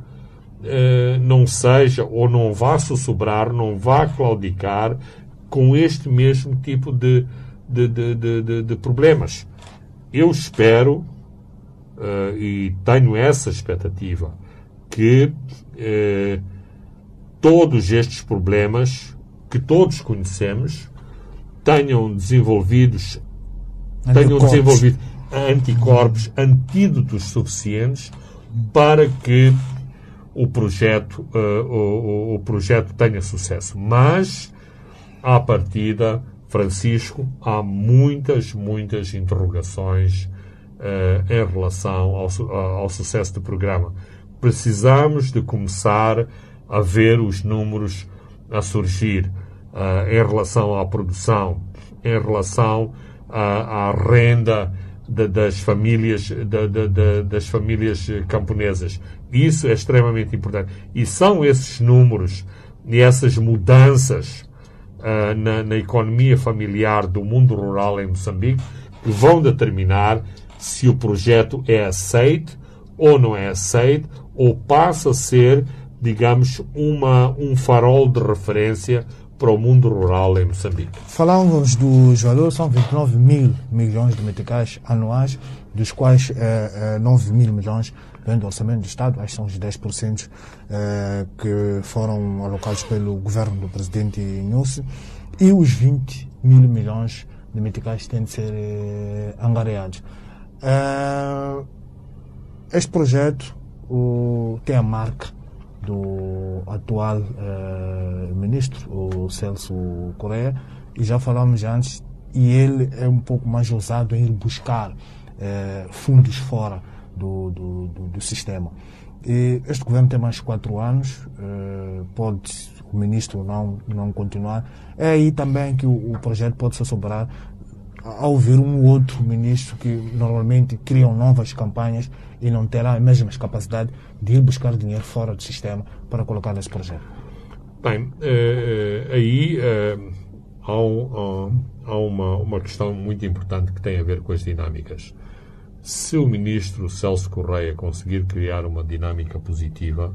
eh, não seja ou não vá sussurrar, não vá claudicar com este mesmo tipo de, de, de, de, de problemas. Eu espero uh, e tenho essa expectativa que uh, todos estes problemas que todos conhecemos tenham desenvolvidos tenham desenvolvido anticorpos, antídotos suficientes para que o projeto, uh, o, o, projeto tenha sucesso. Mas, à partida, Francisco, há muitas, muitas interrogações uh, em relação ao, ao sucesso do programa. Precisamos de começar a ver os números a surgir uh, em relação à produção, em relação à, à renda de, das famílias de, de, das famílias camponesas. Isso é extremamente importante. E são esses números e essas mudanças uh, na, na economia familiar do mundo rural em Moçambique que vão determinar se o projeto é aceito ou não é aceito ou passa a ser, digamos, uma, um farol de referência para o mundo rural em Moçambique. Falávamos dos valores, são 29 mil milhões de meticais anuais, dos quais eh, 9 eh, mil milhões do orçamento do Estado, acho que são os 10% eh, que foram alocados pelo governo do presidente Nussi, e os 20 mil milhões de meticais têm de ser eh, angariados. Eh, este projeto tem a marca do atual uh, ministro, o Celso Correia, e já falamos antes, e ele é um pouco mais ousado em buscar uh, fundos fora do, do, do, do, sistema. E este governo tem mais quatro anos, uh, pode o ministro não, não continuar. É aí também que o, o projeto pode se sobrar ao ver um outro ministro que normalmente criam novas campanhas e não terá a mesma capacidade de ir buscar dinheiro fora do sistema para colocar nesse projeto? Bem, eh, eh, aí eh, há, um, há uma, uma questão muito importante que tem a ver com as dinâmicas. Se o ministro Celso Correia conseguir criar uma dinâmica positiva,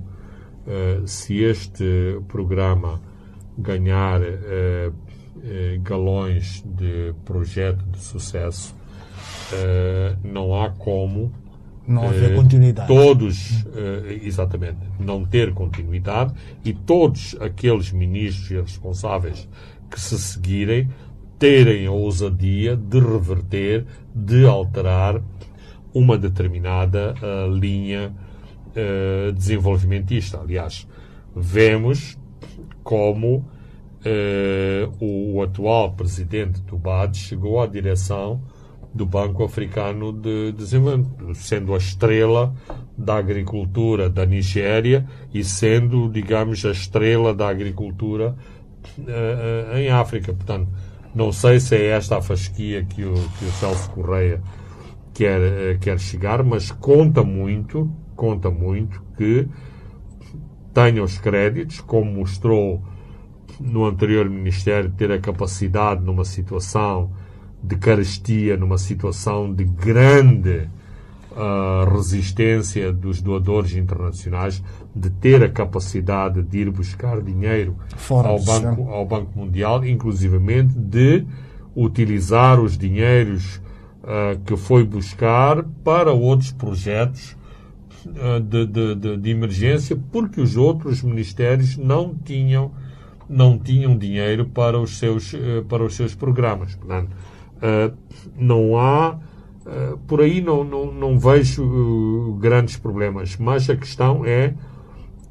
se este programa ganhar galões de projeto de sucesso, não há como não haver continuidade. Todos, exatamente, não ter continuidade e todos aqueles ministros e responsáveis que se seguirem terem a ousadia de reverter, de alterar uma determinada uh, linha desenvolvimentista. Aliás, vemos como o, o atual presidente do BAD chegou à direção do Banco Africano de Desenvolvimento, sendo a estrela da agricultura da Nigéria e sendo, digamos, a estrela da agricultura uh, em África. Portanto, não sei se é esta a fasquia que o, que o Celso Correia quer, uh, quer chegar, mas conta muito, conta muito que tenha os créditos, como mostrou no anterior Ministério, ter a capacidade numa situação de carestia, numa situação de grande uh, resistência dos doadores internacionais, de ter a capacidade de ir buscar dinheiro ao banco, ao banco Mundial, inclusivamente de utilizar os dinheiros uh, que foi buscar para outros projetos uh, de, de, de, de emergência, porque os outros ministérios não tinham não tinham dinheiro para os seus para os seus programas. Portanto, Uh, não há Uh, por aí não, não, não vejo uh, grandes problemas, mas a questão é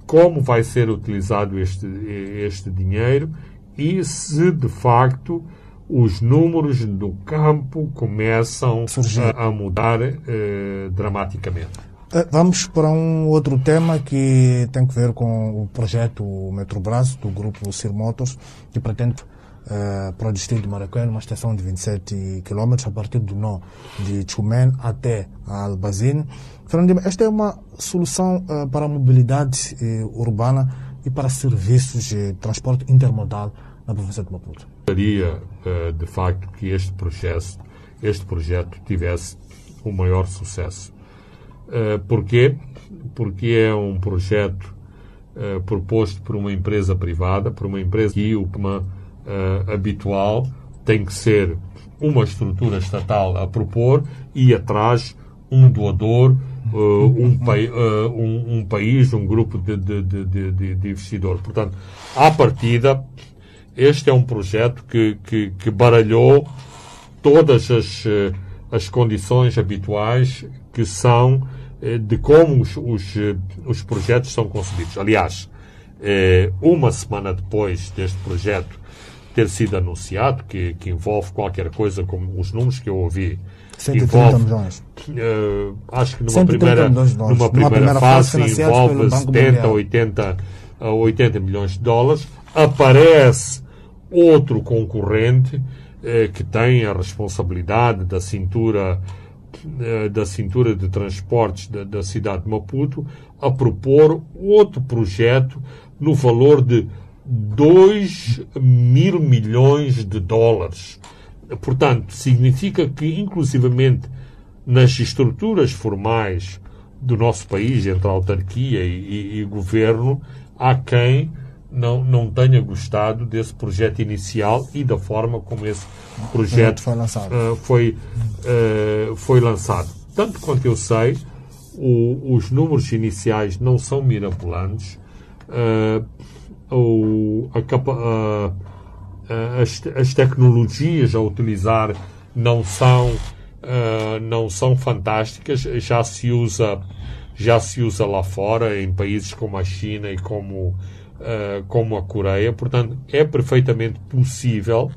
como vai ser utilizado este, este dinheiro e se de facto os números do campo começam a, a, mudar uh, dramaticamente. Vamos para um outro tema que tem que ver com o projeto Metrobras do grupo Sir Motors, que pretende uh, para o distrito de Maracanã, uma estação de 27 km a partir do nó de Chumen até Albazine. Fernando, esta é uma solução uh, para a mobilidade uh, urbana e para serviços de transporte intermodal na província de Maputo. Gostaria, de facto, que este processo, este projeto tivesse o um maior sucesso. Porquê? Porque é um projeto proposto por uma empresa privada, por uma empresa que uma uh, habitual tem que ser uma estrutura estatal a propor e atrás um doador, um, um, um, país, um grupo de, de, de, de, investidor. Portanto, à partida, este é um projeto que, que, que baralhou todas as, as condições habituais que são de como os, os, os projetos são concebidos. Aliás, uma semana depois deste projeto ter sido anunciado, que, que envolve qualquer coisa como os números que eu ouvi. 130 envolve, milhões. Uh, acho que numa primeira, numa primeira, primeira fase, fase envolve 70, 80, 80 milhões de dólares. Aparece outro concorrente uh, que tem a responsabilidade da cintura uh, da cintura de transportes da, da cidade de Maputo a propor outro projeto no valor de 2 mil milhões de dólares. Portanto, significa que, inclusivamente, nas estruturas formais do nosso país, entre a autarquia e, e, e governo, há quem não, não tenha gostado desse projeto inicial e da forma como esse projeto foi lançado. Uh, foi, uh, foi lançado. Tanto quanto eu sei, o, os números iniciais não são mirabolantes. Uh, ou a, a, as, as, tecnologias a utilizar não são não são fantásticas já se usa já se usa lá fora em países como a China e como uh, como a Coreia portanto é perfeitamente possível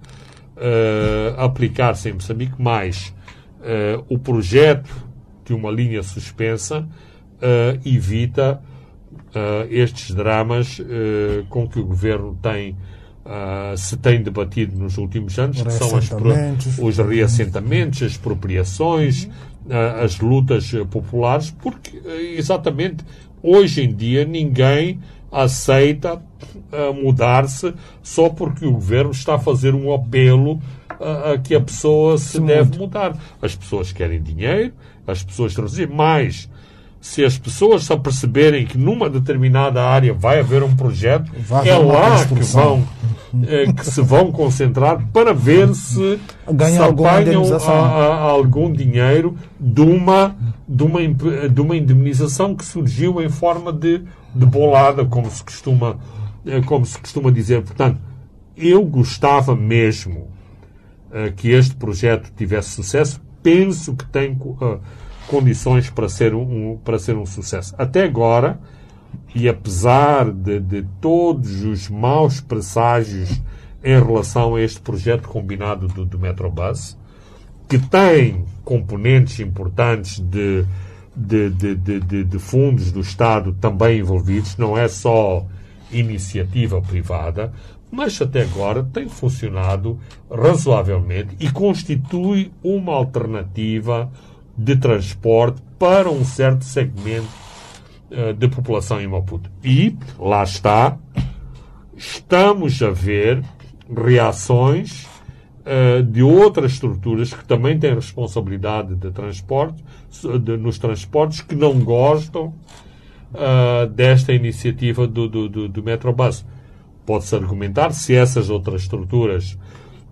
uh, aplicar-se em Moçambique mais o projeto de uma linha suspensa evita uh, estes dramas uh, com que o governo tem uh, se tem debatido nos últimos anos, que são as, os reassentamentos, as expropriações, as lutas populares, porque exatamente hoje em dia ninguém aceita mudar-se só porque o governo está a fazer um apelo a que a pessoa se, se deve mudar. As pessoas querem dinheiro, as pessoas traduzem mais se as pessoas se aperceberem que numa determinada área vai haver um projeto, vai é lá que vão é, que se vão concentrar para ver se, se apanham a, a, a algum dinheiro de uma, de, uma, de uma indemnização que surgiu em forma de, de bolada, como se costuma, eh, como se costuma dizer. Portanto, eu gostava mesmo uh, que este projeto tivesse sucesso. Penso que tem uh, condições para ser um, para ser um sucesso. Até agora, e apesar de, de todos os maus presságios em relação a este projeto combinado do, do Metrobus, que tem componentes importantes de, de, de, de, de fundos do Estado também envolvidos, não é só iniciativa privada, mas até agora tem funcionado razoavelmente e constitui uma alternativa de transporte para um certo segmento uh, de população em Maputo. E, lá está, estamos a ver reações uh, de outras estruturas que também têm responsabilidade de transporte, de, nos transportes, que não gostam uh, desta iniciativa do, do, do, do Metrobus. Pode-se argumentar se essas outras estruturas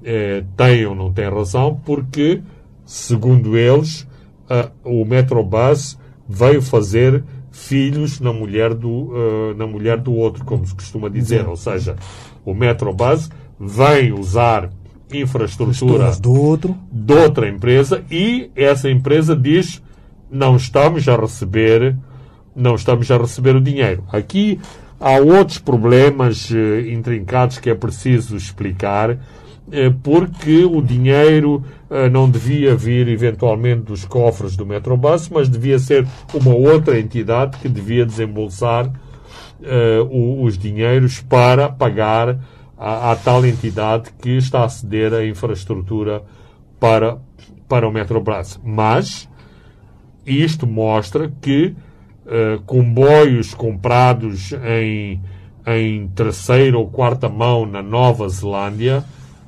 eh, têm ou não têm razão, porque, segundo eles, uh, o Metrobus veio fazer filhos na mulher do, uh, na mulher do outro, como se costuma dizer. Ou seja, o Metrobus vem usar infraestrutura do outro. de outra empresa e essa empresa diz não estamos a receber não estamos a receber o dinheiro. Aqui há outros problemas eh, intrincados que é preciso explicar porque o dinheiro eh, não devia vir eventualmente dos cofres do Metrobus, mas devia ser uma outra entidade que devia desembolsar eh, os dinheiros para pagar à, tal entidade que está a ceder a infraestrutura para, para o Metrobus. Mas isto mostra que eh, comboios comprados em, em terceira ou quarta mão na Nova Zelândia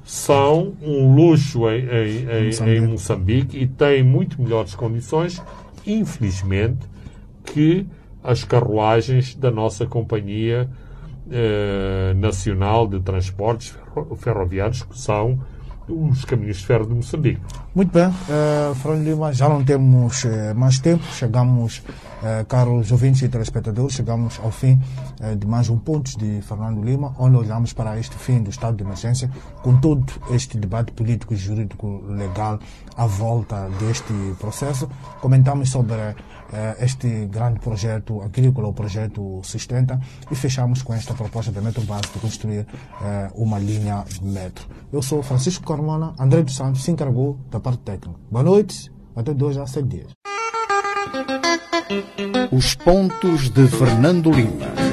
são um luxo em, em- em- Moçambique. em Moçambique e têm muito melhores condições, infelizmente, que as carruagens da nossa companhia eh, nacional de transportes ferro- ferroviários, que são os caminhos de ferro de Moçambique. Muito bem, uh, Fernando Lima, já não temos eh, mais tempo, chegamos, uh, caros ouvintes e telespectadores, chegamos ao fim eh, de mais um ponto de Fernando Lima, onde olhamos para este fim do estado de emergência, com todo este debate político, jurídico, legal à volta deste processo. Comentamos sobre eh, este grande projeto agrícola, o projeto Sustenta, e fechamos com esta proposta da Metrobase de construir eh, uma linha de metro. Eu sou Francisco Carmona, André dos Santos se encarregou da parte técnica. Boa noite, até dois a sete dias. Os pontos de Fernando Lima.